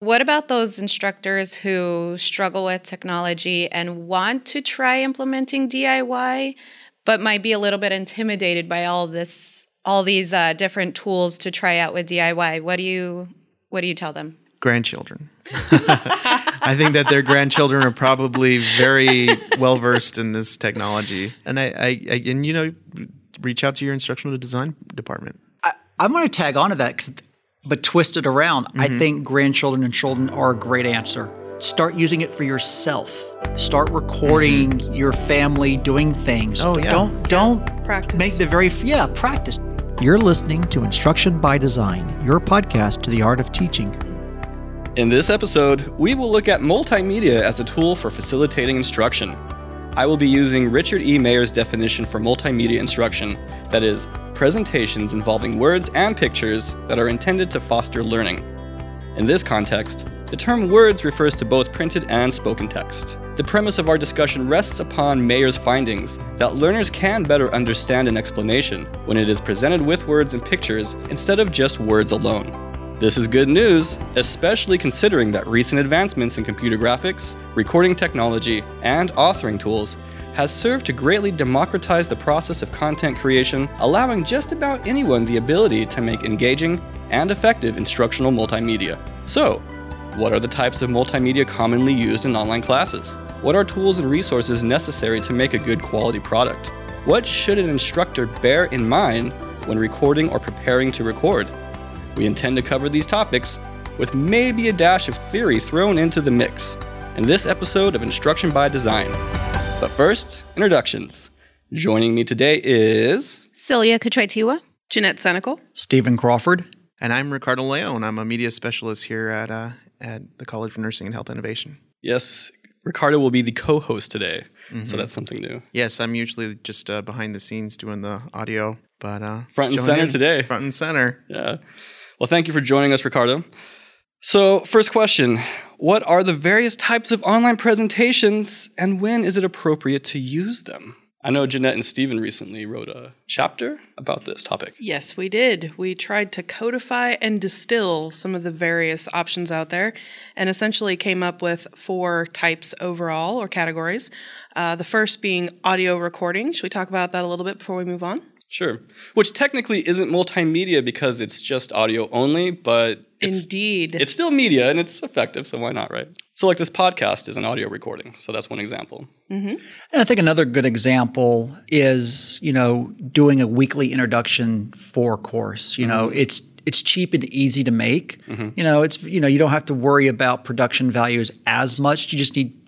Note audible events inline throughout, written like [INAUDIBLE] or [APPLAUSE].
What about those instructors who struggle with technology and want to try implementing DIY, but might be a little bit intimidated by all this, all these uh, different tools to try out with DIY? What do you, what do you tell them? Grandchildren. [LAUGHS] I think that their grandchildren are probably very well versed in this technology, and I, I, I, and you know, reach out to your instructional design department. I, I'm going to tag on to that, but twist it around. Mm-hmm. I think grandchildren and children are a great answer. Start using it for yourself. Start recording mm-hmm. your family doing things. Oh yeah. Don't don't practice. Make the very yeah practice. You're listening to Instruction by Design, your podcast to the art of teaching. In this episode, we will look at multimedia as a tool for facilitating instruction. I will be using Richard E. Mayer's definition for multimedia instruction that is, presentations involving words and pictures that are intended to foster learning. In this context, the term words refers to both printed and spoken text. The premise of our discussion rests upon Mayer's findings that learners can better understand an explanation when it is presented with words and pictures instead of just words alone. This is good news, especially considering that recent advancements in computer graphics, recording technology, and authoring tools has served to greatly democratize the process of content creation, allowing just about anyone the ability to make engaging and effective instructional multimedia. So, what are the types of multimedia commonly used in online classes? What are tools and resources necessary to make a good quality product? What should an instructor bear in mind when recording or preparing to record? We intend to cover these topics with maybe a dash of theory thrown into the mix in this episode of Instruction by Design. But first, introductions. Joining me today is Celia Katraitiwa, Jeanette Senecal, Stephen Crawford, and I'm Ricardo Leon. I'm a media specialist here at uh, at the College for Nursing and Health Innovation. Yes, Ricardo will be the co-host today, mm-hmm. so that's something new. Yes, I'm usually just uh, behind the scenes doing the audio, but uh, front and center today. Front and center. Yeah. Well, thank you for joining us, Ricardo. So, first question What are the various types of online presentations and when is it appropriate to use them? I know Jeanette and Stephen recently wrote a chapter about this topic. Yes, we did. We tried to codify and distill some of the various options out there and essentially came up with four types overall or categories. Uh, the first being audio recording. Should we talk about that a little bit before we move on? Sure. Which technically isn't multimedia because it's just audio only, but it's, Indeed. It's still media and it's effective, so why not, right? So, like this podcast is an audio recording, so that's one example. Mm-hmm. And I think another good example is, you know, doing a weekly introduction for course. You mm-hmm. know, it's it's cheap and easy to make. Mm-hmm. You know, it's you know you don't have to worry about production values as much. You just need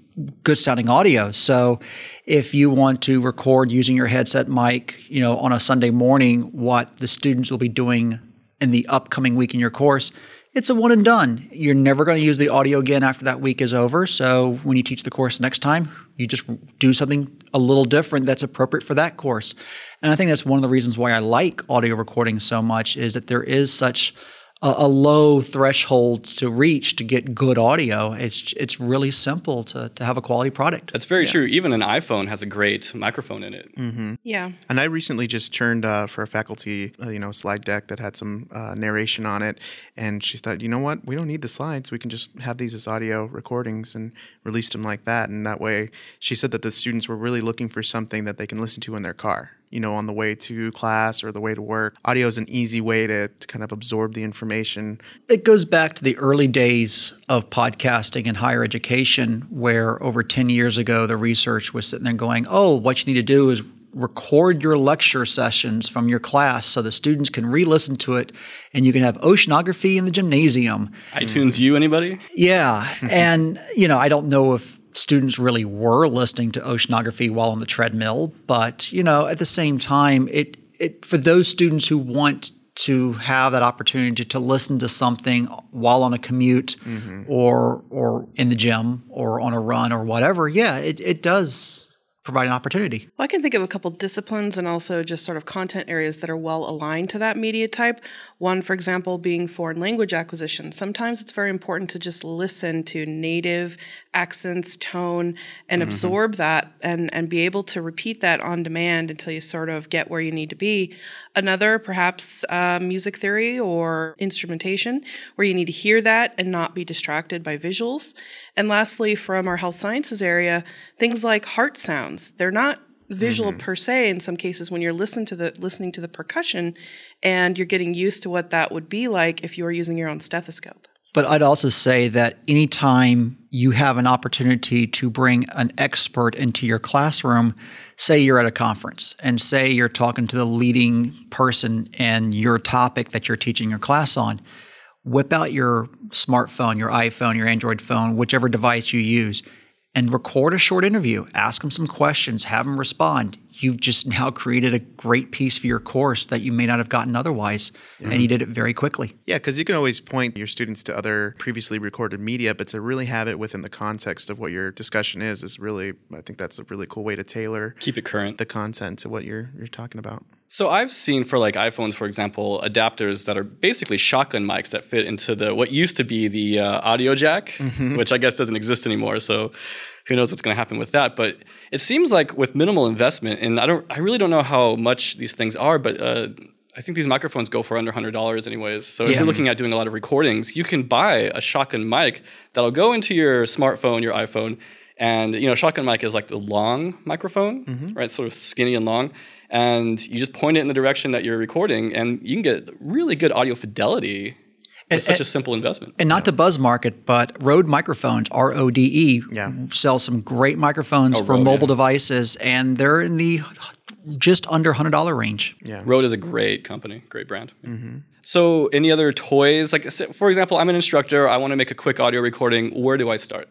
good sounding audio. So if you want to record using your headset mic, you know, on a Sunday morning, what the students will be doing in the upcoming week in your course, it's a one and done. You're never going to use the audio again after that week is over. So when you teach the course next time, you just do something a little different that's appropriate for that course. And I think that's one of the reasons why I like audio recording so much is that there is such a, a, low threshold to reach to get good audio. It's it's really simple to, to have a quality product. That's very yeah. true. Even an iPhone has a great microphone in it. Mm-hmm. Yeah. And I recently just turned uh, for a faculty, uh, you know, slide deck that had some uh, narration on it, and she thought, you know what, we don't need the slides. We can just have these as audio recordings and release them like that. And that way, she said that the students were really looking for something that they can listen to in their car you know, on the way to class or the way to work. Audio is an easy way to, to kind of absorb the information. It goes back to the early days of podcasting in higher education, where over 10 years ago, the research was sitting there going, oh, what you need to do is record your lecture sessions from your class so the students can re-listen to it and you can have oceanography in the gymnasium iTunes U anybody yeah and you know i don't know if students really were listening to oceanography while on the treadmill. But you know, at the same time, it it for those students who want to have that opportunity to listen to something while on a commute mm-hmm. or or in the gym or on a run or whatever, yeah, it, it does provide an opportunity. Well, I can think of a couple disciplines and also just sort of content areas that are well aligned to that media type. One, for example, being foreign language acquisition. Sometimes it's very important to just listen to native accents, tone, and mm-hmm. absorb that and, and be able to repeat that on demand until you sort of get where you need to be. Another, perhaps uh, music theory or instrumentation, where you need to hear that and not be distracted by visuals. And lastly, from our health sciences area, things like heart sounds. They're not visual per se in some cases when you're listening to the listening to the percussion and you're getting used to what that would be like if you were using your own stethoscope. But I'd also say that anytime you have an opportunity to bring an expert into your classroom, say you're at a conference and say you're talking to the leading person in your topic that you're teaching your class on, whip out your smartphone, your iPhone, your Android phone, whichever device you use, and record a short interview. Ask them some questions, have them respond. You've just now created a great piece for your course that you may not have gotten otherwise, and you did it very quickly. Yeah, because you can always point your students to other previously recorded media, but to really have it within the context of what your discussion is is really, I think that's a really cool way to tailor Keep it current. the content to what you're you're talking about. So I've seen for like iPhones, for example, adapters that are basically shotgun mics that fit into the what used to be the uh, audio jack, which I guess doesn't exist anymore. So who knows what's going to happen with that? But it seems like with minimal investment, and I don't, I really don't know how much these things are, but uh, I think these microphones go for under hundred dollars anyways. So if Yeah. you're looking at doing a lot of recordings, you can buy a shotgun mic that'll go into your smartphone, your iPhone. And you know, shotgun mic is like the long microphone, right? Sort of skinny and long. And you just point it in the direction that you're recording, and you can get really good audio fidelity with And- such and- a simple investment. And not to buzz market, but Rode Microphones, R O D E, Yeah. sells some great microphones Oh, for Rode, mobile yeah. devices, and they're in the just under hundred dollar range. Yeah. Rode is a great company, great brand. Mm-hmm. So, any other toys? Like, for example, I'm an instructor. I want to make a quick audio recording. Where do I start?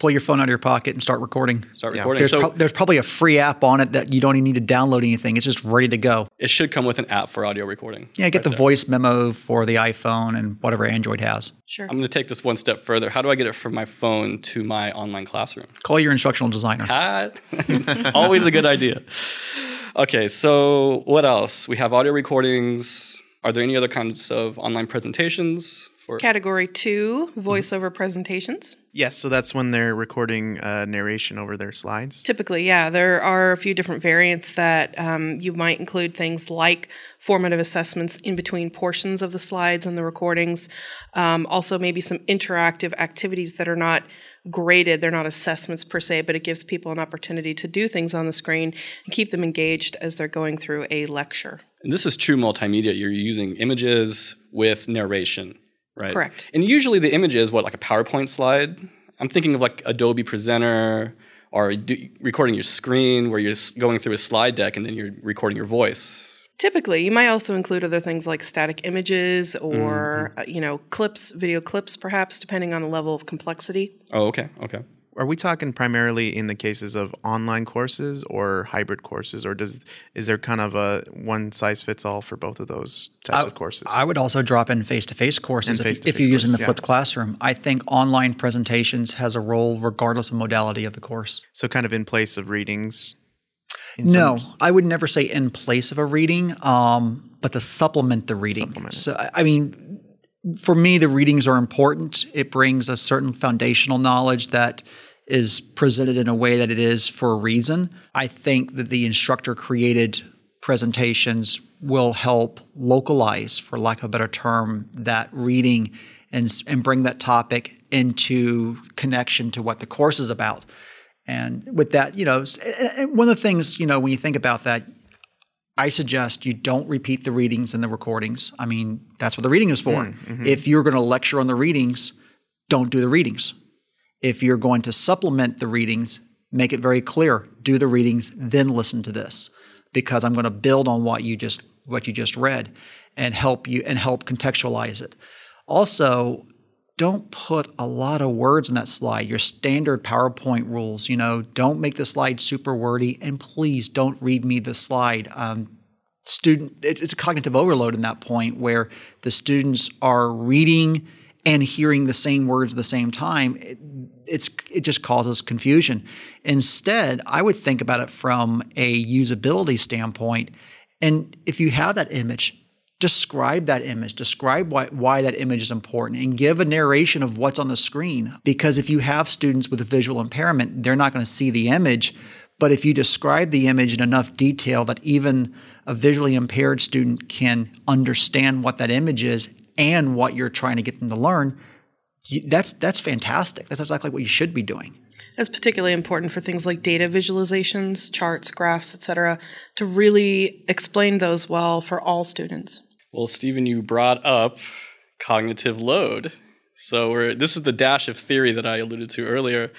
Pull your phone out of your pocket and start recording. Start Yeah. recording. There's, so, prob- there's probably a free app on it that you don't even need to download anything. It's just ready to go. it should come with an app for audio recording. Yeah, get the voice memo for the iPhone and whatever Android has. Sure. I'm going to take this one step further. How do I get it from my phone to my online classroom? Call your instructional designer. [LAUGHS] Always a good idea. Okay, so what else? We have audio recordings. Are there any other kinds of online presentations for? Category two, voiceover presentations. Yes, so that's when they're recording uh, narration over their slides. Typically, yeah, there are a few different variants that um, you might include things like formative assessments in between portions of the slides and the recordings. Um, also, maybe some interactive activities that are not graded, they're not assessments per se, but it gives people an opportunity to do things on the screen and keep them engaged as they're going through a lecture. And this is true multimedia. You're using images with narration, right? Correct. And usually the image is what, like a PowerPoint slide? I'm thinking of like Adobe Presenter or do, recording your screen where you're going through a slide deck and then you're recording your voice. Typically, you might also include other things like static images or uh, you know clips, video clips, perhaps depending on the level of complexity. Oh, okay, okay. Are we talking primarily in the cases of online courses or hybrid courses, or does is there kind of a one size fits all for both of those types of courses? I would also drop in face-to-face courses if, you- face-to-face if you're using the courses, yeah. flipped classroom. I think online presentations has a role regardless of modality of the course. so kind of in place of readings. in No, some- I would never say in place of a reading, um, but to supplement the reading. Supplement. So, I- I mean, for me, the readings are important. It brings a certain foundational knowledge that is presented in a way that it is for a reason. I think that the instructor created presentations will help localize, for lack of a better term, that reading and, and bring that topic into connection to what the course is about. And with that, you know, s- and- and one of the things, you know, when you think about that, I suggest you don't repeat the readings and the recordings. I mean, that's what the reading is for. Mm, mm-hmm. If you're going to lecture on the readings, don't do the readings. If you're going to supplement the readings, make it very clear, do the readings, then listen to this because I'm going to build on what you just what you just read and help you and help contextualize it. Also, don't put a lot of words in that slide. Your standard PowerPoint rules, you know, don't make the slide super wordy, and please don't read me the slide. Um, student, it's a cognitive overload in that point where the students are reading and hearing the same words at the same time. It, it's it just causes confusion. Instead, I would think about it from a usability standpoint. And if you have that image, describe that image, describe why, why that image is important, and give a narration of what's on the screen. Because if you have students with a visual impairment, they're not going to see the image. But if you describe the image in enough detail that even a visually impaired student can understand what that image is and what you're trying to get them to learn, that's that's fantastic. That's exactly what you should be doing. That's particularly important for things like data visualizations, charts, graphs, etc., to really explain those well for all students. Well, Stephen, you brought up cognitive load. So this is the dash of theory that I alluded to earlier.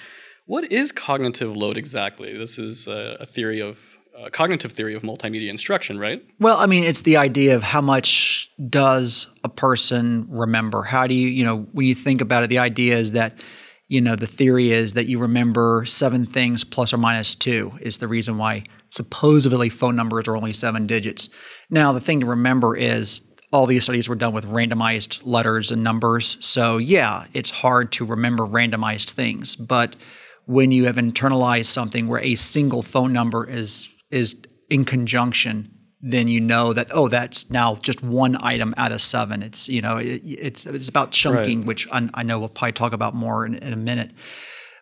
What is cognitive load exactly? This is a, a theory of uh, cognitive theory of multimedia instruction, right? Well, I mean, it's the idea of how much does a person remember? How do you, you know, when you think about it, the idea is that, you know, the theory is that you remember seven things plus or minus two is the reason why supposedly phone numbers are only seven digits. Now, the thing to remember is all these studies were done with randomized letters and numbers. So, yeah, it's hard to remember randomized things. But when you have internalized something where a single phone number is is in conjunction, then you know that oh, that's now just one item out of seven. It's you know it, it's it's about chunking, right. which I, I, know we'll probably talk about more in, in a minute.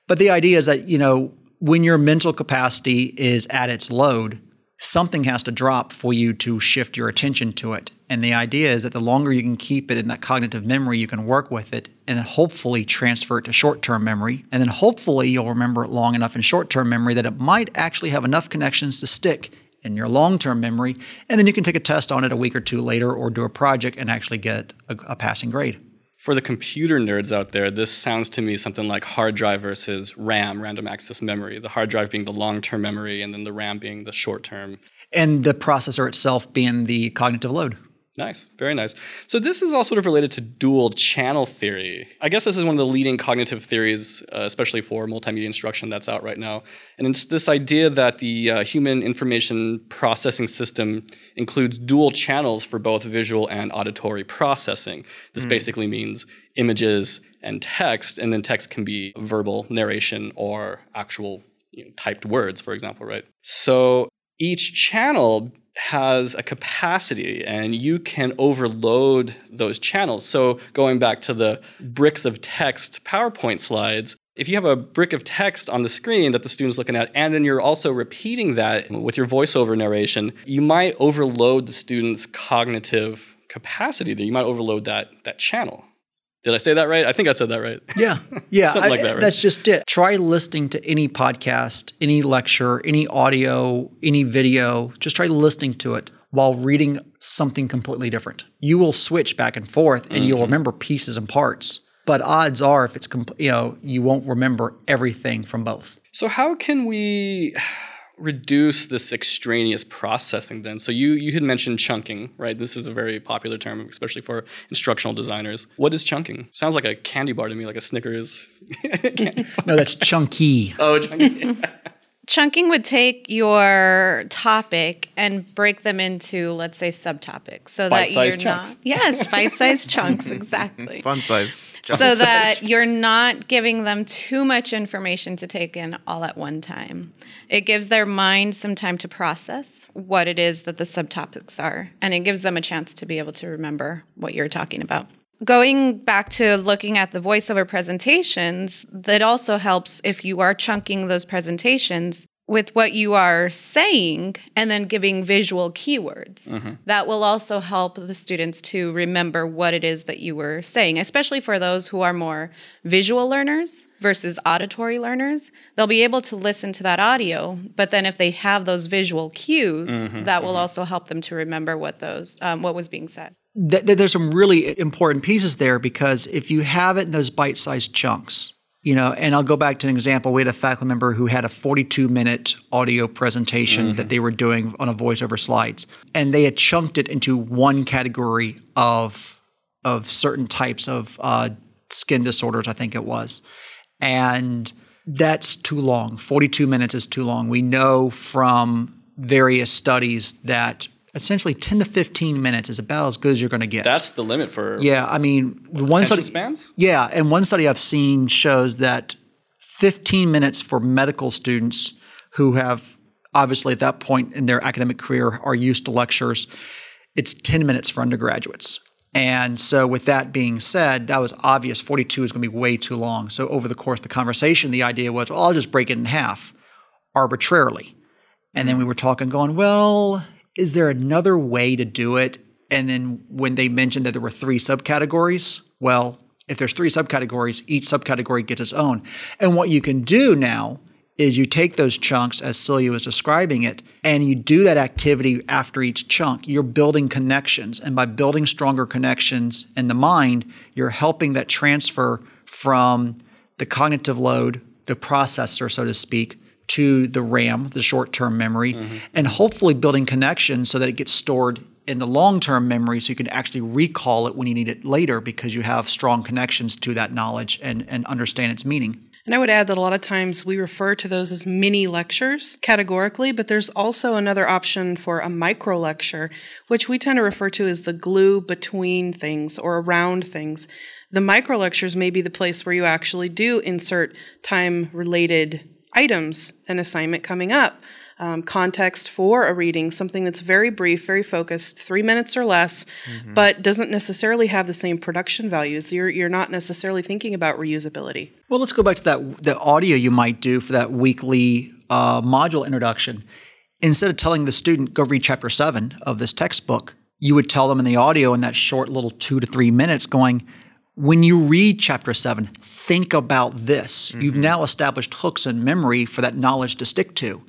But the idea is that you know when your mental capacity is at its load, something has to drop for you to shift your attention to it. And the idea is that the longer you can keep it in that cognitive memory, you can work with it and then hopefully transfer it to short term memory. And then hopefully you'll remember it long enough in short term memory that it might actually have enough connections to stick in your long term memory. And then you can take a test on it a week or two later or do a project and actually get a, a passing grade for the computer nerds out there, this sounds to me something like hard drive versus RAM, random access memory. The hard drive being the long term memory, and then the RAM being the short term. And the processor itself being the cognitive load. Nice, very nice. So this is all sort of related to dual channel theory. I guess this is one of the leading cognitive theories, uh, especially for multimedia instruction that's out right now. And it's this idea that the uh, human information processing system includes dual channels for both visual and auditory processing. This mm. basically means images and text, and then text can be verbal narration or actual you know, typed words, for example, right? So each channel has a capacity and you can overload those channels. So, going back to the bricks of text PowerPoint slides, if you have a brick of text on the screen that the student's looking at, and then you're also repeating that with your voiceover narration, you might overload the student's cognitive capacity there. You might overload that, that channel. Did I say that right? I think I said that right. Yeah. [LAUGHS] Yeah. Something I, like that, right? That's just it. Try listening to any podcast, any lecture, any audio, any video. Just try listening to it while reading something completely different. You will switch back and forth and mm-hmm. you'll remember pieces and parts. But odds are if it's you know, you won't remember everything from both. So how can we reduce this extraneous processing then? So you you had mentioned chunking, right? This is a very popular term, especially for instructional designers. What is chunking? Sounds like a candy bar to me, like a Snickers. [LAUGHS] no, that's chunky. Oh, chunky. [LAUGHS] chunking would take your topic and break them into let's say subtopics so that you're chunks. not [LAUGHS] yes bite-sized chunks exactly. [LAUGHS] Fun size so that you're not giving them too much information to take in all at one time. It gives their mind some time to process what it is that the subtopics are and it gives them a chance to be able to remember what you're talking about going back to looking at the voiceover presentations, that also helps if you are chunking those presentations with what you are saying and then giving visual keywords. Mm-hmm. That will also help the students to remember what it is that you were saying, especially for those who are more visual learners versus auditory learners. They'll be able to listen to that audio, but then if they have those visual cues, mm-hmm, that will mm-hmm. also help them to remember what those um, what was being said th- there's some really important pieces there because if you have it in those bite-sized chunks, you know, and I'll go back to an example. We had a faculty member who had a 42 minute audio presentation mm-hmm. that they were doing on a voiceover slides, and they had chunked it into one category of of certain types of uh, skin disorders. I think it was, and that's too long. 42 minutes is too long. We know from various studies that essentially 10 to 15 minutes is about as good as you're going to get. That's the limit for Yeah, I mean, one study spans? Yeah, and one study I've seen shows that 15 minutes for medical students who have obviously at that point in their academic career are used to lectures it's 10 minutes for undergraduates. And so, with that being said, that was obvious 42 is going to be way too long. So, over the course of the conversation, the idea was, well, I'll just break it in half arbitrarily. And then hmm. we were talking, going, well, is there another way to do it? And then when they mentioned that there were three subcategories, well, if there's three subcategories, each subcategory gets its own. And what you can do now is you take those chunks as Celia was describing it, and you do that activity after each chunk. You're building connections. And by building stronger connections in the mind, you're helping that transfer from the cognitive load, the processor, so to speak, to the RAM, the short term memory, mm-hmm. and hopefully building connections so that it gets stored in the long term memory so you can actually recall it when you need it later because you have strong connections to that knowledge and, and understand its meaning. And I would add that a lot of times we refer to those as mini lectures categorically, but there's also another option for a micro lecture, which we tend to refer to as the glue between things or around things. The micro lectures may be the place where you actually do insert time related items, an assignment coming up, um, context for a reading, something that's very brief, very focused, three minutes or less, mm-hmm. but doesn't necessarily have the same production values. You're, you're not necessarily thinking about reusability. Well, let's go back to that the audio you might do for that weekly uh, module introduction. Instead of telling the student, go read chapter seven of this textbook, you would tell them in the audio in that short little two to three minutes, going, when you read chapter 7, think about this. Mm-hmm. You've now established hooks in memory for that knowledge to stick to.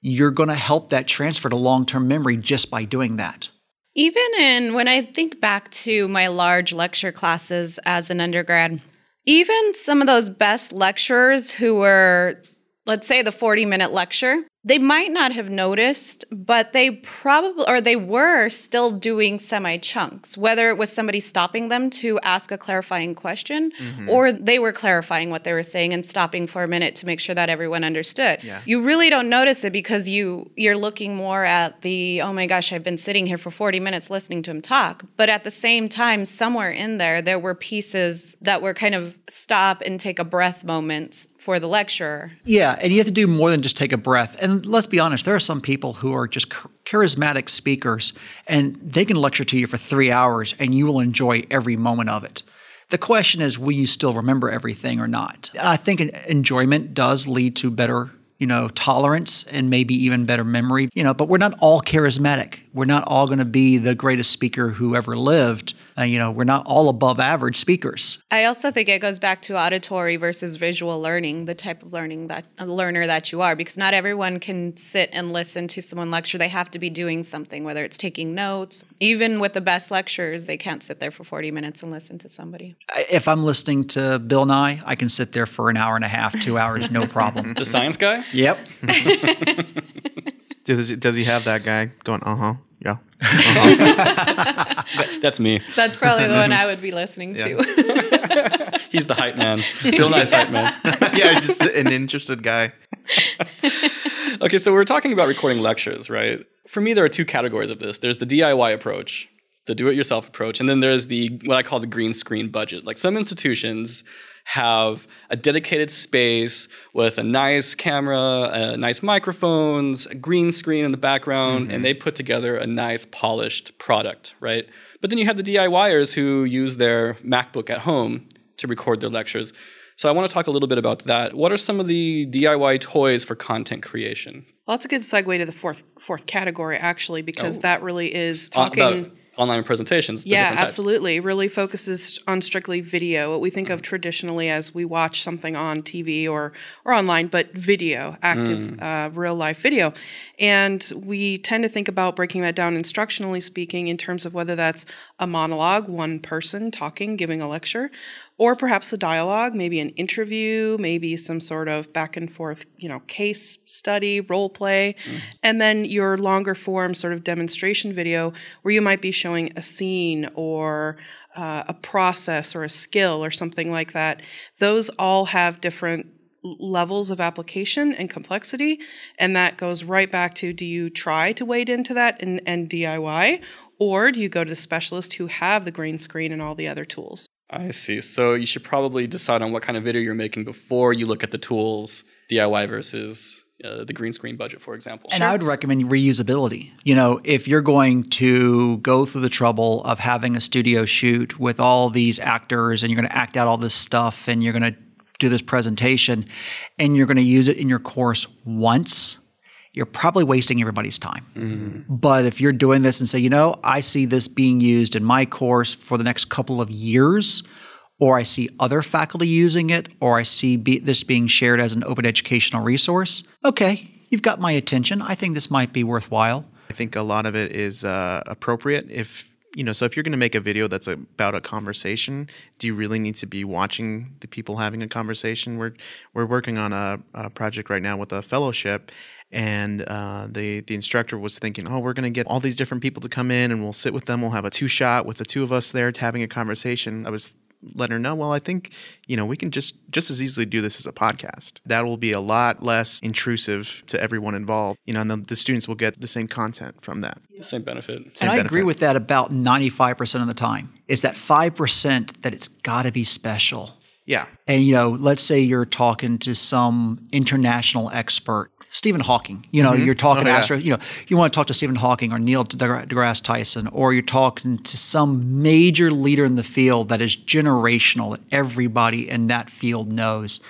You're going to help that transfer to long term memory just by doing that. Even in when I think back to my large lecture classes as an undergrad, even some of those best lecturers who were, let's say, the 40 minute lecture, they might not have noticed, but they probably, or they were still doing semi chunks, whether it was somebody stopping them to ask a clarifying question mm-hmm. or they were clarifying what they were saying and stopping for a minute to make sure that everyone understood. Yeah. You really don't notice it because you, you're looking more at the, oh my gosh, I've been sitting here for 40 minutes listening to him talk. But at the same time, somewhere in there, there were pieces that were kind of stop and take a breath moments for the lecture. Yeah, and you have to do more than just take a breath. And let's be honest, there are some people who are just charismatic speakers and they can lecture to you for three hours and you will enjoy every moment of it. The question is, will you still remember everything or not? I think enjoyment does lead to better you know, tolerance and maybe even better memory, you know, but we're not all charismatic. We're not all going to be the greatest speaker who ever lived. Uh, you know, we're not all above average speakers. I also think it goes back to auditory versus visual learning, the type of learning that a learner that you are, because not everyone can sit and listen to someone lecture. They have to be doing something, whether it's taking notes. Even with the best lectures, they can't sit there for 40 minutes and listen to somebody. If I'm listening to Bill Nye, I can sit there for an hour and a half, two hours, no problem. [LAUGHS] the science guy? Yep. [LAUGHS] does, does he have that guy going, uh huh? Yeah. Uh-huh. [LAUGHS] That's me. That's probably the one [LAUGHS] I would be listening yeah. to. He's the hype man. Bill Nye's hype man. yeah, just an interested guy. okay, so we're talking about recording lectures, right? For me, there are two categories of this. There's the DIY approach, the do-it-yourself approach, and then there's the what I call the green screen budget. Like some institutions have a dedicated space with a nice camera, uh, nice microphones, a green screen in the background, mm-hmm. and they put together a nice polished product, right? But then you have the DIYers who use their MacBook at home to record their lectures. So I want to talk a little bit about that. What are some of the DIY toys for content creation? Well, that's a good segue to the fourth fourth category, actually, because oh. that really is talking. Uh, about online presentations. Yeah, absolutely. Really focuses on strictly video. What we think of traditionally as we watch something on TV or or online, but video, active, mm. uh, real life video, and we tend to think about breaking that down instructionally speaking in terms of whether that's a monologue, one person talking, giving a lecture, or perhaps a dialogue, maybe an interview, maybe some sort of back and forth, you know, case study, role play, mm. and then your longer form sort of demonstration video where you might be showing a scene or uh, a process or a skill or something like that. Those all have different levels of application and complexity, and that goes right back to do you try to wade into that and, and DIY, or do you go to the specialist who have the green screen and all the other tools? I see. So you should probably decide on what kind of video you're making before you look at the tools, DIY versus uh, the green screen budget, for example. And I would recommend reusability. You know, if you're going to go through the trouble of having a studio shoot with all these actors and you're going to act out all this stuff and you're going to do this presentation and you're going to use it in your course once, you're probably wasting everybody's time. But if you're doing this and say, you know, I see this being used in my course for the next couple of years, or I see other faculty using it, or I see be, this being shared as an open educational resource, okay, you've got my attention. I think this might be worthwhile. I think a lot of it is uh, appropriate if you know. So if you're going to make a video that's about a conversation, do you really need to be watching the people having a conversation? We're we're working on a, a project right now with a fellowship, and uh, the the instructor was thinking, oh, we're going to get all these different people to come in, and we'll sit with them. We'll have a two shot with the two of us there having a conversation. I was letting her know, well, I think you know we can just just as easily do this as a podcast. That will be a lot less intrusive to everyone involved. You know, and the, the students will get the same content from that. The Same benefit. and I agree with that about 95% of the time. Is that 5% that it's got to be special. Yeah, And you know, let's say you're talking to some international expert, Stephen Hawking. You know, mm-hmm. you're talking Oh, yeah. astro. You know, you want to talk to Stephen Hawking or Neil deGrasse Tyson, or you're talking to some major leader in the field that is generational that everybody in that field knows,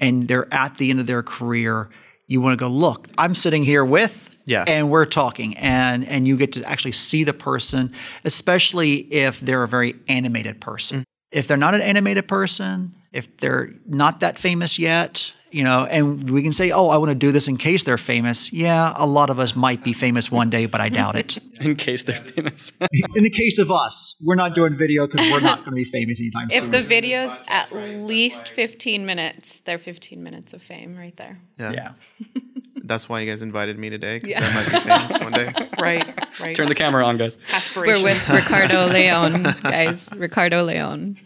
and they're at the end of their career. You want to go look. I'm sitting here with. Yeah. And we're talking, and and you get to actually see the person, especially if they're a very animated person. Mm. If they're not an animated person, if they're not that famous yet, you know, and we can say, oh, I want to do this in case they're famous. Yeah, a lot of us might be famous one day, but I doubt it. [LAUGHS] In case they're famous. in the case of us, we're not doing video because we're not going to be famous anytime If soon. If the video's at least 15 minutes, they're 15 minutes of fame right there. yeah, yeah. [LAUGHS] That's why you guys invited me today because I might be famous one day. [LAUGHS] Right, right. Turn the camera on, guys. Aspiration. We're with Ricardo Leon, guys. Ricardo Leon.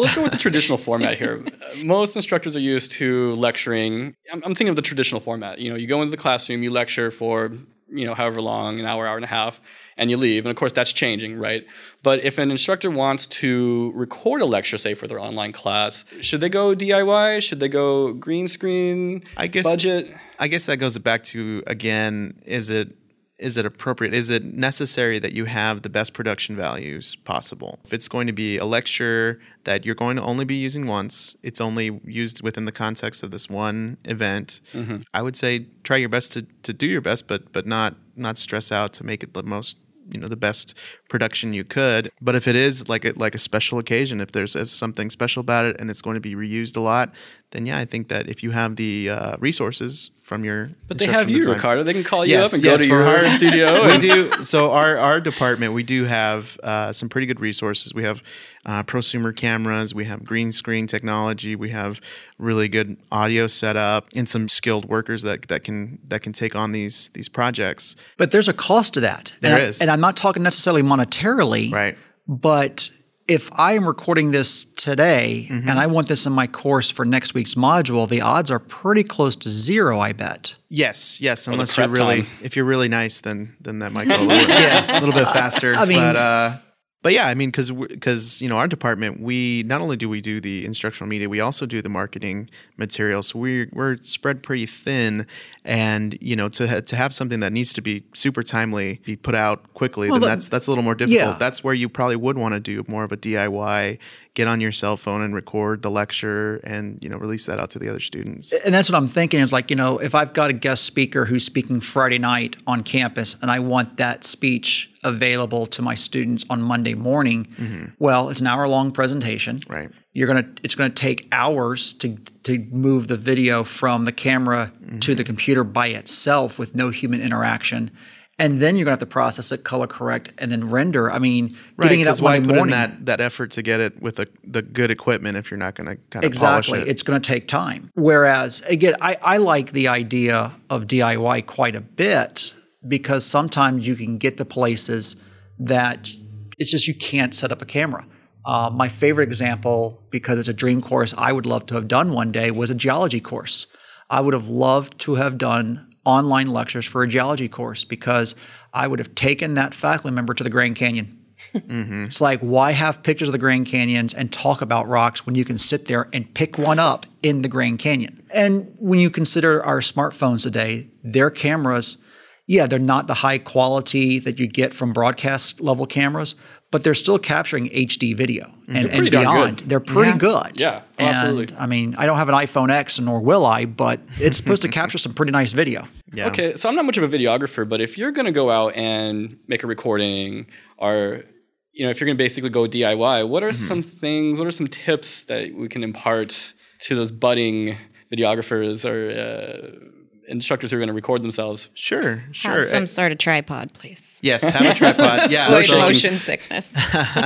Well, let's go with the traditional format here. Uh, [LAUGHS] Most instructors are used to lecturing. I'm, I'm thinking of the traditional format. You know, you go into the classroom, you lecture for you know however long, an hour, hour and a half, and you leave. And of course, that's changing, right? But if an instructor wants to record a lecture, say for their online class, should they go DIY? Should they go green screen? I guess budget. I guess that goes back to again, is it is it appropriate? Is it necessary that you have the best production values possible? If it's going to be a lecture that you're going to only be using once, it's only used within the context of this one event. Mm-hmm. I would say try your best to, to do your best, but but not not stress out to make it the most you know the best production you could. But if it is like a, like a special occasion, if there's if something special about it and it's going to be reused a lot, then yeah, I think that if you have the uh, resources from your But they have instructional you, design- Ricardo. They can call you Yes, up and yes, go to for your our- [LAUGHS] studio. [LAUGHS] we do. So our our department, we do have uh, some pretty good resources. We have uh, prosumer cameras, we have green screen technology, we have really good audio setup, and some skilled workers that that can that can take on these these projects. But there's a cost to that. There and I, and I'm not talking necessarily monetarily. Right. But if I am recording this today Mm-hmm. and I want this in my course for next week's module, the odds are pretty close to zero, I bet. Yes, yes. Unless you're really, time. if you're really nice, then then that might go a [LAUGHS] little, bit, a little bit faster. I mean- but uh, but yeah, I mean, because because you know our department, we not only do we do the instructional media, we also do the marketing material. So we're we're spread pretty thin, and you know to ha- to have something that needs to be super timely, be put out quickly, then that- that's that's a little more difficult. yeah. That's where you probably would want to do more of a DIY, get on your cell phone and record the lecture, and you know release that out to the other students. And that's what I'm thinking is like, you know, if I've got a guest speaker who's speaking Friday night on campus and I want that speech available to my students on Monday morning, well, it's an hour long presentation. Mm-hmm. Right. You're gonna it's gonna take hours to to move the video from the camera Mm-hmm. to the computer by itself with no human interaction. And then you're gonna have to process it, color correct, and then render. I mean, Right, getting it up why Monday put morning. in that, that effort to get it with a, the good equipment if you're not going to kind of Exactly. polish it? It's going to take time. Whereas, again, I, I like the idea of DIY quite a bit because sometimes you can get to places that it's just you can't set up a camera. Uh, my favorite example, because it's a dream course I would love to have done one day, was a geology course. I would have loved to have done online lectures for a geology course because I would have taken that faculty member to the Grand Canyon It's like, why have pictures of the Grand Canyons and talk about rocks when you can sit there and pick one up in the Grand Canyon? And when you consider our smartphones today, their cameras, yeah, they're not the high quality that you get from broadcast level cameras, but they're still capturing HD video and, and beyond. They're pretty Yeah. good. Yeah, oh, And, absolutely. I mean, I don't have an iPhone X, nor will I, but it's supposed to [LAUGHS] capture some pretty nice video. Yeah. Okay, so I'm not much of a videographer, but if you're going to go out and make a recording or you know, if you're going to basically go DIY, what are some things, what are some tips that we can impart to those budding videographers or uh, instructors who are going to record themselves? Sure, sure. Have some Uh, sort of tripod, please. yes, have a tripod. [LAUGHS] Yeah. Avoid so motion sickness.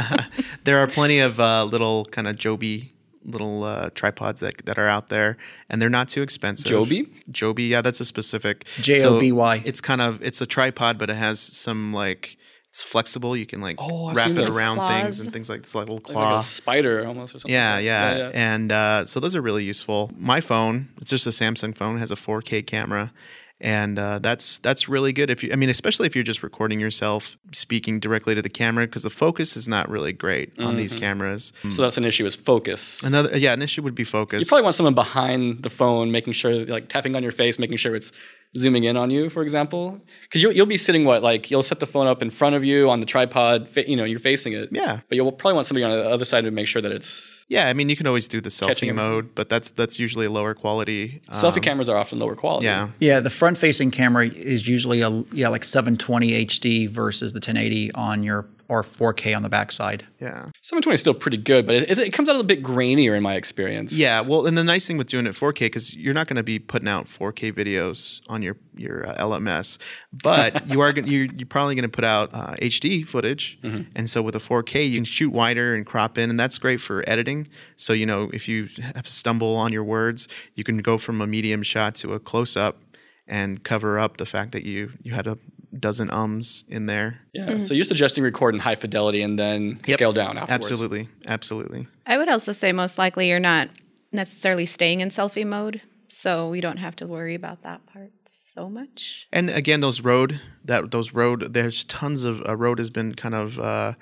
[LAUGHS] there are plenty of uh, little kind of Joby little uh, tripods that, that are out there, and they're not too expensive. Joby? Joby, yeah, that's a specific J-O-B-Y. So it's kind of it's a tripod, but it has some like it's flexible. You can like Oh, wrap it around things and things like this little Like claw. a spider almost or something. Yeah, like yeah, that. and uh, so those are really useful. My phone, it's just a Samsung phone, has a 4K camera, and uh, that's that's really good. If you, I mean, especially if you're just recording yourself speaking directly to the camera, because the focus is not really great on these cameras. So that's an issue is focus. Another, yeah, an issue would be focus. You probably want someone behind the phone, making sure, like tapping on your face, making sure it's zooming in on you, for example. Because you'll, you'll be sitting what, like you'll set the phone up in front of you on the tripod, fa- you know, you're facing it. Yeah. But you'll probably want somebody on the other side to make sure that it's. yeah, I mean, you can always do the selfie everything. mode, but that's that's usually a lower quality. Selfie um, cameras are often lower quality. Yeah, Yeah, the front-facing camera is usually a yeah like 720 HD versus the 1080 on your or 4K on the backside. yeah. 720 is still pretty good, but it, it comes out a little bit grainier in my experience. Yeah, well, and the nice thing with doing it 4K because you're not going to be putting out 4K videos on your your uh, LMS, but [LAUGHS] you are gonna, you're, you're probably going to put out uh, HD footage, and so with a 4K you can shoot wider and crop in, and that's great for editing. So you know if you have to stumble on your words, you can go from a medium shot to a close up and cover up the fact that you you had a dozen ums in there. Yeah. So you're suggesting record in high fidelity and then Yep. scale down afterwards. Absolutely, absolutely. I would also say most likely you're not necessarily staying in selfie mode, so you don't have to worry about that part so much. And again, those Rode that those Rode there's tons of uh, Rode has been kind of uh,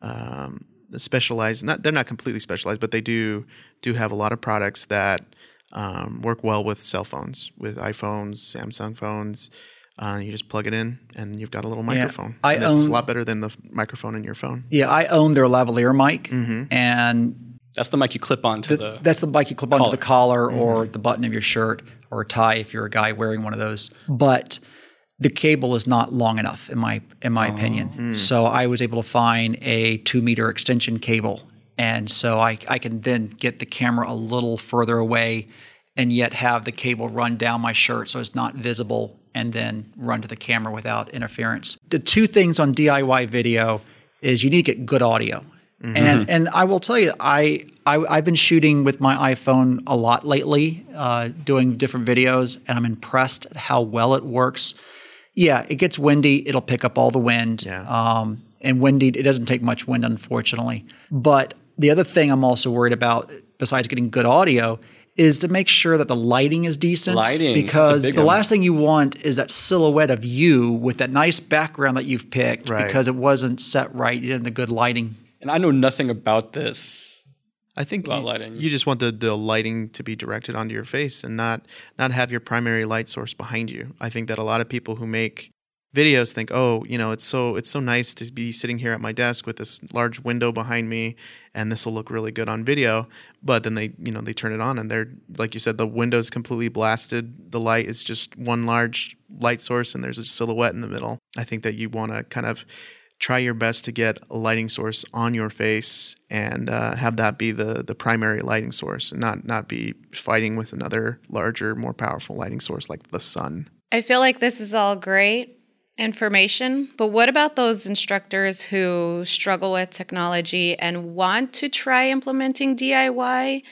um, specialized. Not they're not completely specialized, but they do do have a lot of products that um, work well with cell phones, with iPhones, Samsung phones. Uh, you just plug it in, and you've got a little microphone. I and it's a lot better than the f- microphone in your phone. Yeah, I own their lavalier mic, Mm-hmm. and That's the mic you clip onto the. that's the mic you clip onto collar. the collar or the button of your shirt or a tie if you're a guy wearing one of those. But the cable is not long enough, in my in my opinion. So I was able to find a two meter extension cable, and so I I can then get the camera a little further away, and yet have the cable run down my shirt so it's not visible, and then run to the camera without interference. The two things on DIY video is you need to get good audio. And and I will tell you, I, I I've been shooting with my iPhone a lot lately, uh, doing different videos, and I'm impressed at how well it works. Yeah, it gets windy; it'll pick up all the wind. Yeah. Um, and windy, it doesn't take much wind, unfortunately. But the other thing I'm also worried about, besides getting good audio, is to make sure that the lighting is decent. Lighting, because the one. last thing you want is that silhouette of you with that nice background that you've picked Right. because it wasn't set right. You didn't have the good lighting. and I know nothing about this. I think About you, lighting. you just want the, the lighting to be directed onto your face and not not have your primary light source behind you. I think that a lot of people who make videos think, oh, you know, it's so it's so nice to be sitting here at my desk with this large window behind me, and this will look really good on video. But then they, you know, they turn it on and they're like you said, the window's completely blasted. The light is just one large light source, and there's a silhouette in the middle. I think that you want to kind of try your best to get a lighting source on your face and uh, have that be the the primary lighting source and not not be fighting with another larger more powerful lighting source like the sun I feel like this is all great information, but what about those instructors who struggle with technology and want to try implementing DIY,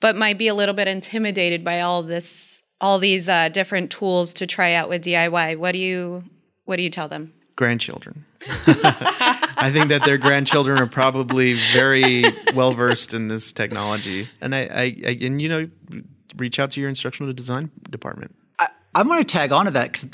but might be a little bit intimidated by all this, all these uh, different tools to try out with DIY? What do you, what do you tell them? grandchildren [LAUGHS] i think that their grandchildren are probably very well versed in this technology and I, I, I and you know reach out to your instructional design department I'm going to tag onto that, 'cause-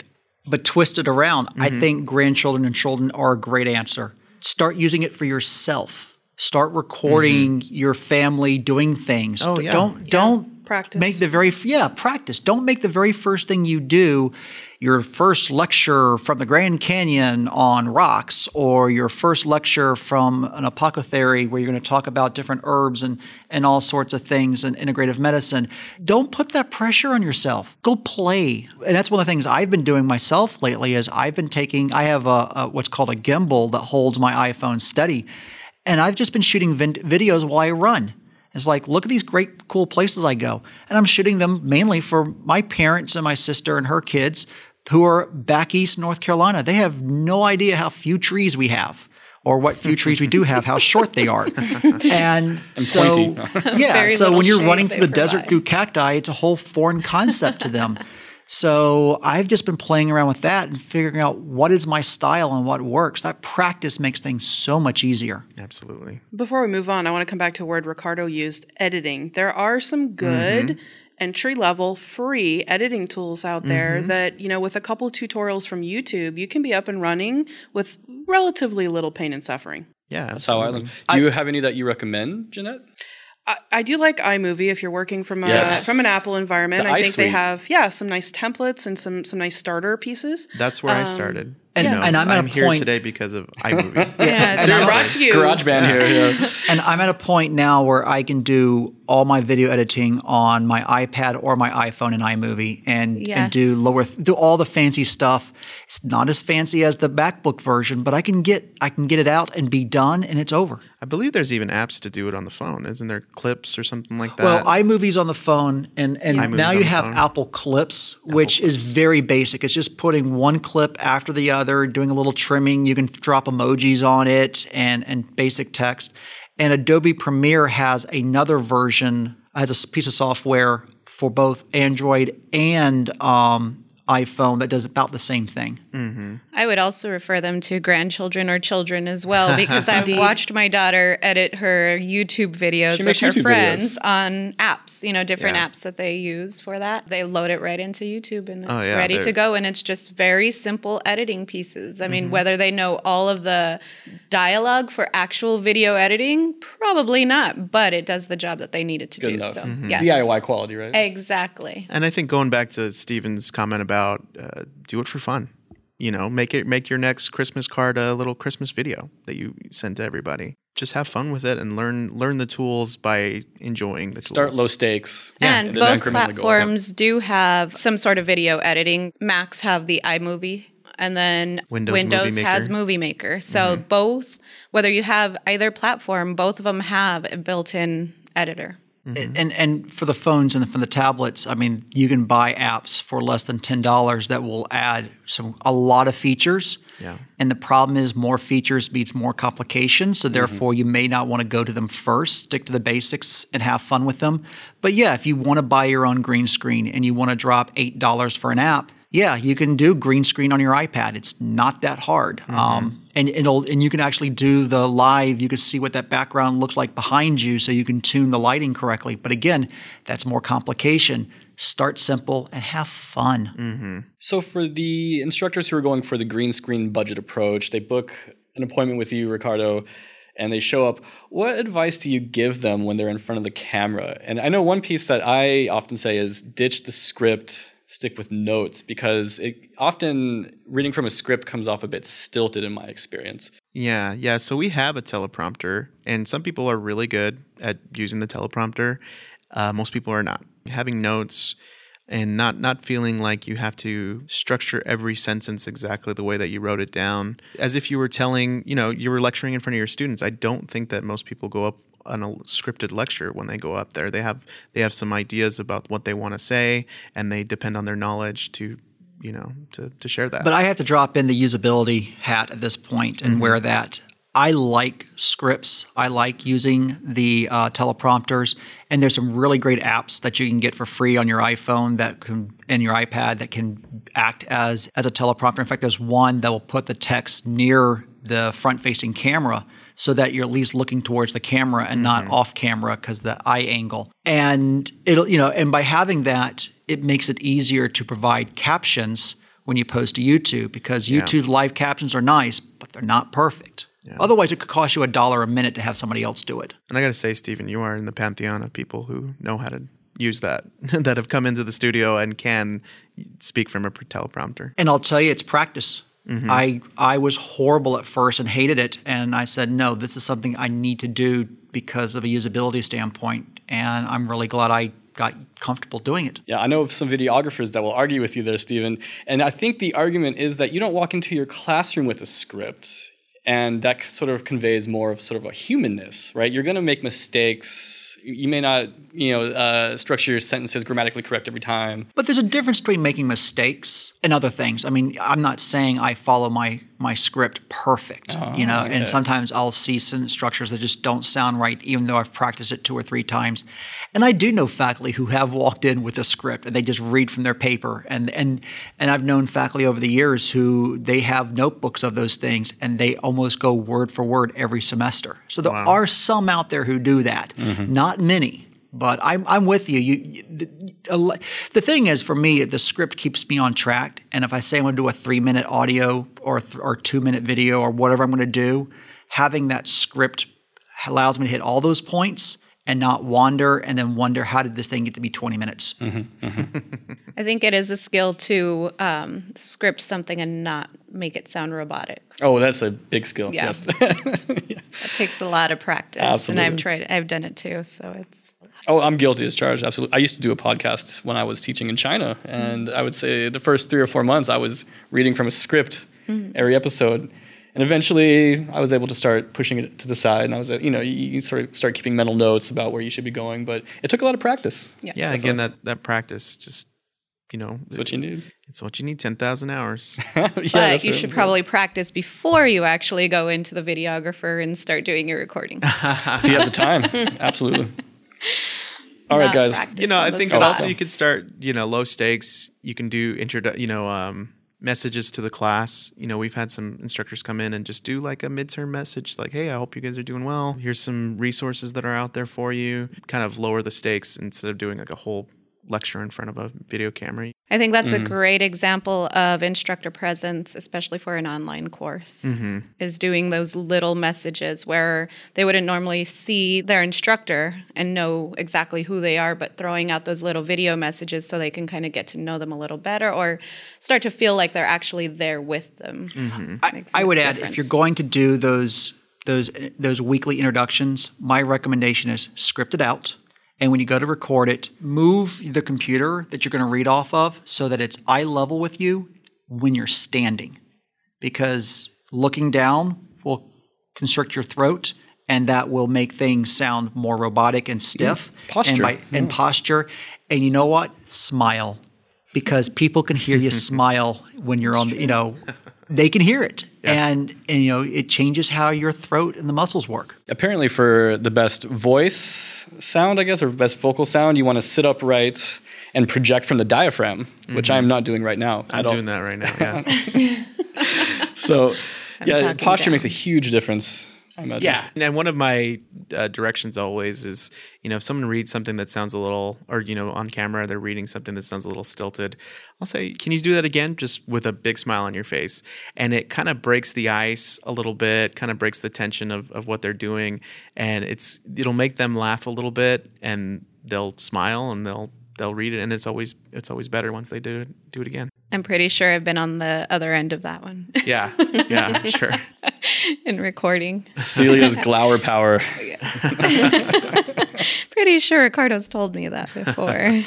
but twist it around. I Mm-hmm. think grandchildren and children are a great answer. start using it for yourself. Start recording your family doing things. Oh, yeah. Don't don't Practice. make the very yeah practice. Don't make the very first thing you do your first lecture from the Grand Canyon on rocks or your first lecture from an apothecary where you're going to talk about different herbs and and all sorts of things and integrative medicine. Don't put that pressure on yourself. Go play. And that's one of the things I've been doing myself lately is I've been taking I have a, a what's called a gimbal that holds my iPhone steady and I've just been shooting videos while I run. It's like, look at these great, cool places I go. And I'm shooting them mainly for my parents and my sister and her kids who are back east North Carolina. They have no idea how few trees we have or what few trees we do [LAUGHS] have, how short they are. And, [LAUGHS] so, [LAUGHS] yeah, Very so when you're running through the desert through cacti, it's a whole foreign concept to them. So I've just been playing around with that and figuring out what is my style and what works. That practice makes things so much easier. Absolutely. Before we move on, I want to come back to a word Ricardo used editing. There are some good mm-hmm. entry level free editing tools out there mm-hmm. that, you know, with a couple tutorials from YouTube, you can be up and running with relatively little pain and suffering. Yeah. That's how I learned. Do you have any that you recommend, Jeanette? I, I do like iMovie if you're working from a Yes. from an Apple environment. The I think they have yeah some nice templates and some some nice starter pieces. That's where I um, started. and- You know, and I'm at a here point- today because of [LAUGHS] iMovie. Yeah, And I'm- Brought to you. GarageBand here. Yeah. And I'm at a point now where I can do all my video editing on my iPad or my iPhone in iMovie and, and do Yes. lower do all the fancy stuff. It's not as fancy as the MacBook version, but I can get I can get it out and be done and it's over. I believe there's even apps to do it on the phone. Isn't there clips or something like that? Well, iMovie's on the phone, and, and iMovie's now you have phone. Apple Clips, which is very basic. It's just putting one clip after the other, doing a little trimming. You can drop emojis on it and, and basic text. And Adobe Premiere has another version, has a piece of software for both Android and um, iPhone that does about the same thing. I would also refer them to grandchildren or children as well [LAUGHS] because I've watched my daughter edit her YouTube videos She with her YouTube friends videos. on apps, you know, different Yeah. apps that they use for that. They load it right into YouTube and it's Oh, yeah, ready to they're- go. And it's just very simple editing pieces. I Mm-hmm. mean, whether they know all of the dialogue for actual video editing, probably not, but it does the job that they need it to Good do. enough. So, It's yes. DIY quality, right? Exactly. and I think going back to Steven's comment about uh, do it for fun. You know, make it make your next Christmas card a little Christmas video that you send to everybody. Just have fun with it and learn learn the tools by enjoying the Start low stakes. And then both incrementally go platforms do have some sort of video editing. Macs have the iMovie, and then Windows Windows, Movie has Movie Maker. So both, whether you have either platform, both of them have a built-in editor. Mm-hmm. And and for the phones and for the tablets, I mean, you can buy apps for less than ten dollars that will add some a lot of features. Yeah. And the problem is more features means more complications. So mm-hmm. therefore, you may not want to go to them first. Stick to the basics and have fun with them. But yeah, if you want to buy your own green screen and you want to drop eight dollars for an app, yeah, you can do green screen on your iPad. It's not that hard. Um, and it'll and you can actually do the live. You can see what that background looks like behind you, so you can tune the lighting correctly. But again, that's more complication. Start simple and have fun. So for the instructors who are going for the green screen budget approach, they book an appointment with you, Ricardo, and they show up. What advice do you give them when they're in front of the camera? And I know one piece that I often say is ditch the script, stick with notes because it often reading from a script comes off a bit stilted in my experience. Yeah, yeah. So we have a teleprompter, and some people are really good at using the teleprompter. Uh, most people are not. Having notes and not not feeling like you have to structure every sentence exactly the way that you wrote it down, as if you were telling, you know, you were lecturing in front of your students. I don't think that most people go up on a scripted lecture when they go up there. They have they have some ideas about what they want to say, and they depend on their knowledge to, you know, to to share that. But I have to drop in the usability hat at this point and wear that. I like scripts. I like using the uh, teleprompters, and there's some really great apps that you can get for free on your iPhone that can and your iPad that can act as as a teleprompter. In fact, there's one that will put the text near the front-facing camera so that you're at least looking towards the camera and not mm-hmm. off camera because the eye angle. And it'll you know, and by having that, it makes it easier to provide captions when you post to YouTube because YouTube live captions are nice, but they're not perfect. Otherwise, it could cost you a dollar a minute to have somebody else do it. And I got to say, Stephen, you are in the pantheon of people who know how to use that, [LAUGHS] that have come into the studio and can speak from a teleprompter. And I'll tell you, it's practice. Mm-hmm. I I was horrible at first and hated it, and I said, no, this is something I need to do because of a usability standpoint, and I'm really glad I got comfortable doing it. Yeah, I know of some videographers that will argue with you there, Stephen. And I think the argument is that you don't walk into your classroom with a script. And that sort of conveys more of sort of a humanness, right? You're going to make mistakes. You may not, you know, uh, structure your sentences grammatically correct every time. But there's a difference between making mistakes and other things. I mean, I'm not saying I follow my my script perfect, oh, you know, okay. and sometimes I'll see sentence structures that just don't sound right, even though I've practiced it two or three times. And I do know faculty who have walked in with a script and they just read from their paper, and and and I've known faculty over the years who they have notebooks of those things and they almost go word for word every semester. So there are some out there who do that, mm-hmm. not many. But I'm, I'm with you. You, you the, the thing is, for me, the script keeps me on track. And if I say I'm going to do a three minute audio or th- or two minute video or whatever I'm going to do, having that script allows me to hit all those points and not wander and then wonder how did this thing get to be 20 minutes. [LAUGHS] I think it is a skill to um, script something and not make it sound robotic. Oh, that's a big skill. Yeah. Yes. [LAUGHS] It takes a lot of practice, Absolutely. and I've tried. I've done it too, so it's Oh, I'm guilty as charged. Absolutely. I used to do a podcast when I was teaching in China, and I would say the first three or four months I was reading from a script mm-hmm. every episode, and eventually I was able to start pushing it to the side, and I was, you know, you, you sort of start keeping mental notes about where you should be going, but it took a lot of practice. yeah. Yeah, again, that, that practice just, you know, That's what you need. it's what you need 10,000 hours. [LAUGHS] yeah, But that's you right. should probably practice before you actually go into the videographer and start doing your recording. [LAUGHS] if you have the time. Absolutely. [LAUGHS] All right, guys. you know, I think spot. that also you could start, you know, low stakes. You can do introdu- you know, um, messages to the class. You know, we've had some instructors come in and just do like a midterm message, like, "Hey, I hope you guys are doing well. Here's some resources that are out there for you." Kind of lower the stakes instead of doing like a whole lecture in front of a video camera. I think that's a mm-hmm. great example of instructor presence, especially for an online course, mm-hmm. is doing those little messages where they wouldn't normally see their instructor and know exactly who they are, but throwing out those little video messages so they can kind of get to know them a little better or start to feel like they're actually there with them. Mm-hmm. I I a would add, if you're going to do those those those weekly introductions, my recommendation is script it out. And when you go to record it, move the computer that you're going to read off of so that it's eye level with you when you're standing. Because looking down will constrict your throat and that will make things sound more robotic and stiff. Posture. And, and posture. And you know what? Smile. Because people can hear you [LAUGHS] smile when you're on, the, you know, they can hear it. And, and, you know, it changes how your throat and the muscles work. Apparently, for the best voice sound, I guess, or best vocal sound, you want to sit upright and project from the diaphragm, which mm-hmm. I'm not doing right now. I'm at all. doing that right now. Yeah. [LAUGHS] So, [LAUGHS] yeah, posture down. makes a huge difference. I imagine. Yeah, and one of my uh, directions always is, you know, if someone reads something that sounds a little, or you know, on camera they're reading something that sounds a little stilted, I'll say, "Can you do that again?" Just with a big smile on your face, and it kind of breaks the ice a little bit, kind of breaks the tension of of what they're doing, and it's it'll make them laugh a little bit, and they'll smile and they'll they'll read it, and it's always it's always better once they do it, do it again. I'm pretty sure I've been on the other end of that one Yeah, yeah, [LAUGHS] sure. [LAUGHS] in recording. Celia's [LAUGHS] glower power. [LAUGHS] Pretty sure Ricardo's told me that before.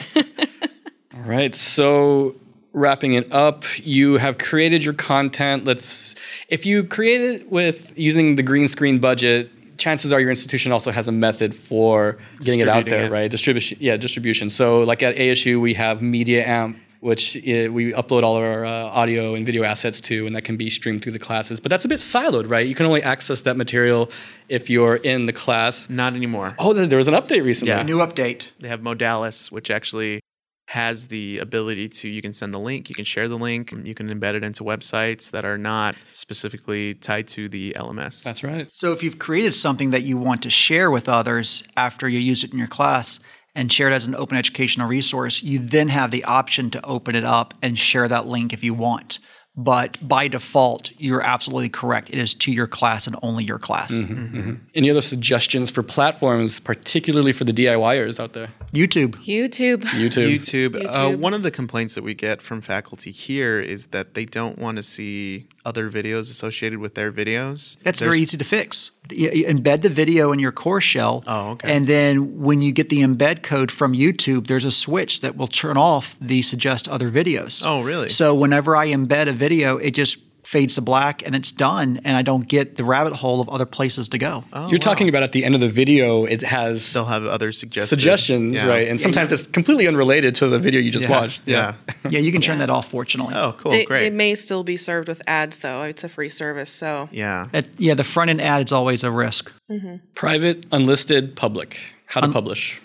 All right. So wrapping it up, you have created your content. Let's if you create it with using the green screen budget, chances are your institution also has a method for getting it out there, it. right? Distribution, yeah, distribution. So like at ASU, we have Media Amp. Which uh, we upload all of our uh, audio and video assets to, and that can be streamed through the classes. But that's a bit siloed, right? You can only access that material if you're in the class. Not anymore. Oh, there there was an update recently. Yeah. a New update. They have Modalis, which actually has the ability to you can send the link, you can share the link, you can embed it into websites that are not specifically tied to the LMS. That's right. So if you've created something that you want to share with others after you use it in your class and share it as an open educational resource, you then have the option to open it up and share that link if you want. but by default, you're absolutely correct. It is to your class and only your class. Mm-hmm. Any other suggestions for platforms, particularly for the DIYers out there? YouTube. YouTube. YouTube. YouTube. Uh, one of the complaints that we get from faculty here is that they don't want to see other videos associated with their videos. That's There's- very easy to fix. Embed the video in your course shell. Oh, okay. And then when you get the embed code from YouTube, there's a switch that will turn off the suggest other videos. Oh, really? So whenever I embed a video, it just fades to black and it's done, and I don't get the rabbit hole of other places to go. Oh, You're talking about at the end of the video, it has They'll have other suggested suggestions, yeah. right? And sometimes it's completely unrelated to the video you just Yeah. watched. Yeah. yeah, you can turn that off. Fortunately. Oh, cool. It, Great. it may still be served with ads, though. It's a free service, so yeah. That- yeah, the front end ad is always a risk. Mm-hmm. Private, unlisted, public. How to publish.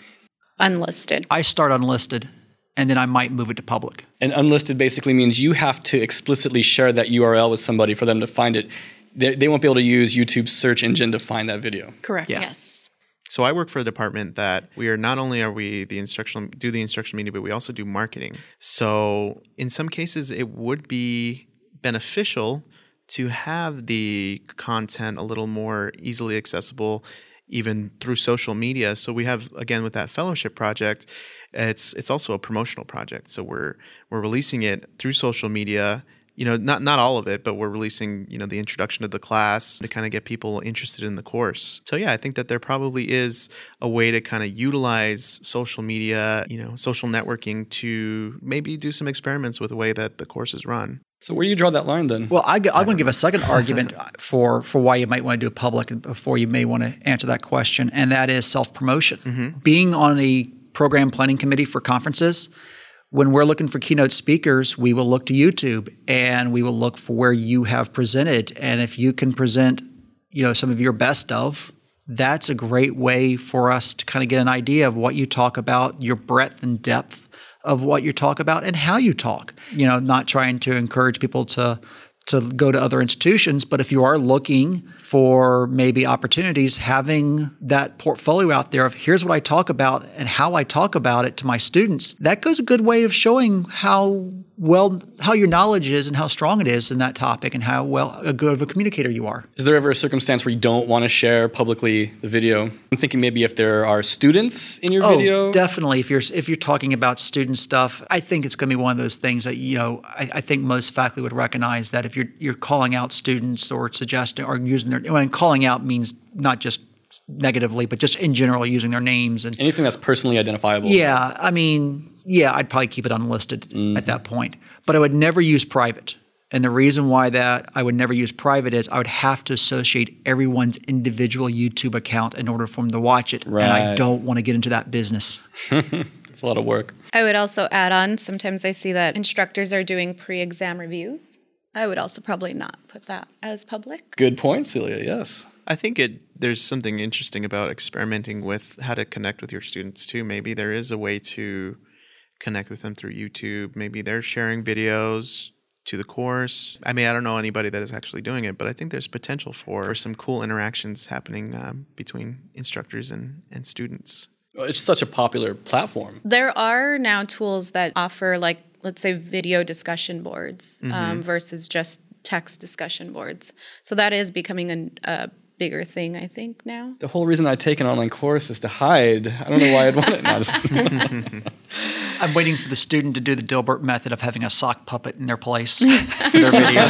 Unlisted. I start unlisted, and then I might move it to public. And unlisted basically means you have to explicitly share that URL with somebody for them to find it. They, they won't be able to use YouTube's search engine to find that video. correct. Yeah. Yes. So I work for a department that we are not only are we the instructional do the instructional media, but we also do marketing. So in some cases, it would be beneficial to have the content a little more easily accessible, even through social media. So we have again with that fellowship project, it's it's also a promotional project. So we're we're releasing it through social media you know not not all of it but we're releasing you know the introduction to the class to kind of get people interested in the course so yeah i think that there probably is a way to kind of utilize social media you know social networking to maybe do some experiments with the way that the course is run So where do you draw that line then? Well, I, am going to give a second [LAUGHS] argument uh, for for why you might want to do it public before you may want to answer that question, and that is self promotion. Mm-hmm. Being on a program planning committee for conferences, when we're looking for keynote speakers, we will look to YouTube and we will look for where you have presented, and if you can present, you know, some of your best of. That's a great way for us to kind of get an idea of what you talk about, your breadth and depth of what you talk about and how you talk. You know, not trying to encourage people to to go to other institutions, but if you are looking for maybe opportunities, having that portfolio out there of here's what I talk about and how I talk about it to my students, that goes a good way of showing how well how your knowledge is and how strong it is in that topic and how well a good of a communicator you are. Is there ever a circumstance where you don't want to share publicly the video? I'm thinking maybe if there are students in your Oh, video. definitely. If you're if you're talking about student stuff, I think it's going to be one of those things that you know. I, I think most faculty would recognize that if you're you're calling out students or suggesting or using their when calling out means not just negatively, but just in general using their names and Anything that's personally identifiable. yeah. I mean, yeah, I'd probably keep it unlisted mm-hmm. at that point, but I would never use private. And the reason why that I would never use private is I would have to associate everyone's individual YouTube account in order for them to watch it, right. and I don't want to get into that business. [LAUGHS] It's a lot of work. I would also add on sometimes I see that instructors are doing pre exam reviews. I would also probably not put that as public. Good point, Celia. Yes. I think it there's something interesting about experimenting with how to connect with your students too. Maybe there is a way to connect with them through YouTube. Maybe they're sharing videos to the course. I mean, I don't know anybody that is actually doing it, but I think there's potential for, for some cool interactions happening um, between instructors and, and students. It's such a popular platform. There are now tools that offer, like, let's say, video discussion boards um, versus just text discussion boards. So that is becoming a, a bigger thing, I think, now. The whole reason I take an online course is to hide. I don't know why I'd want it now. [LAUGHS] I'm waiting for the student to do the Dilbert method of having a sock puppet in their place [LAUGHS] for their video.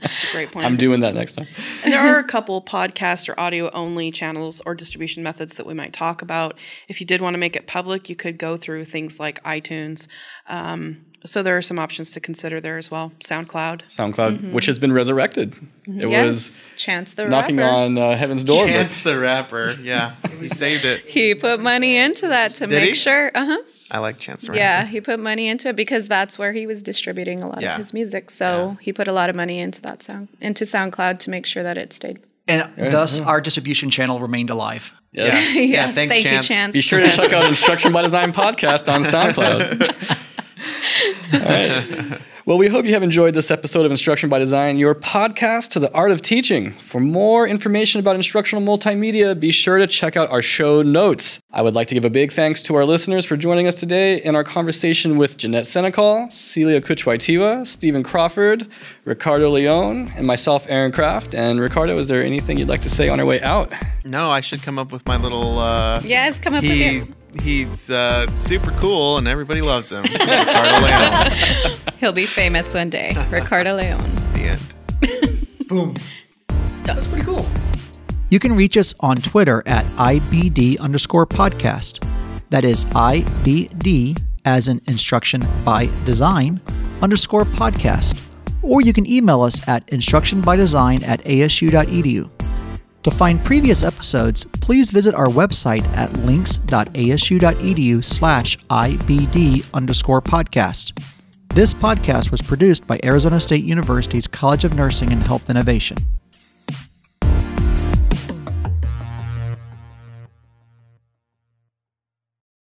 That's a great point. I'm doing that next time. And there are a couple podcast or audio only channels or distribution methods that we might talk about. If you did want to make it public, you could go through things like iTunes. Um, so there are some options to consider there as well. SoundCloud. SoundCloud, which has been resurrected. It was Chance the Rapper. knocking Rapper. on uh, heaven's door. but- Chance the rapper. [LAUGHS] Yeah, he saved it. He put money into that to Did make he? sure. Uh huh. I like Chance the rapper. Yeah, he put money into it because that's where he was distributing a lot Yeah. of his music. So he put a lot of money into that sound into SoundCloud to make sure that it stayed. And thus, our distribution channel remained alive. Yes. Yeah, [LAUGHS] Yes, thanks, thank Chance. you, Chance. Be sure to check out [LAUGHS] Instruction by Design podcast on SoundCloud. All right. Well, we hope you have enjoyed this episode of Instruction by Design, your podcast to the art of teaching. For more information about instructional multimedia, be sure to check out our show notes. I would like to give a big thanks to our listeners for joining us today in our conversation with Jeanette Senecal, Celia Kuchwaitiwa, Stephen Crawford, Ricardo Leon, and myself, Aaron Kraft. And Ricardo, is there anything you'd like to say on our way out? No, I should come up with my little. Uh, Yes, come up with he, your- He's uh, super cool and everybody loves him. [LAUGHS] Ricardo Leon. He'll be famous one day. Ricardo Leon. The end. [LAUGHS] Boom. That's pretty cool. You can reach us on Twitter at IBD underscore podcast. That is IBD as in instruction by design underscore podcast. Or you can email us at instructionbydesign at asu.edu. To find previous episodes, please visit our website at links.asu.edu slash IBD underscore podcast. This podcast was produced by Arizona State University's College of Nursing and Health Innovation.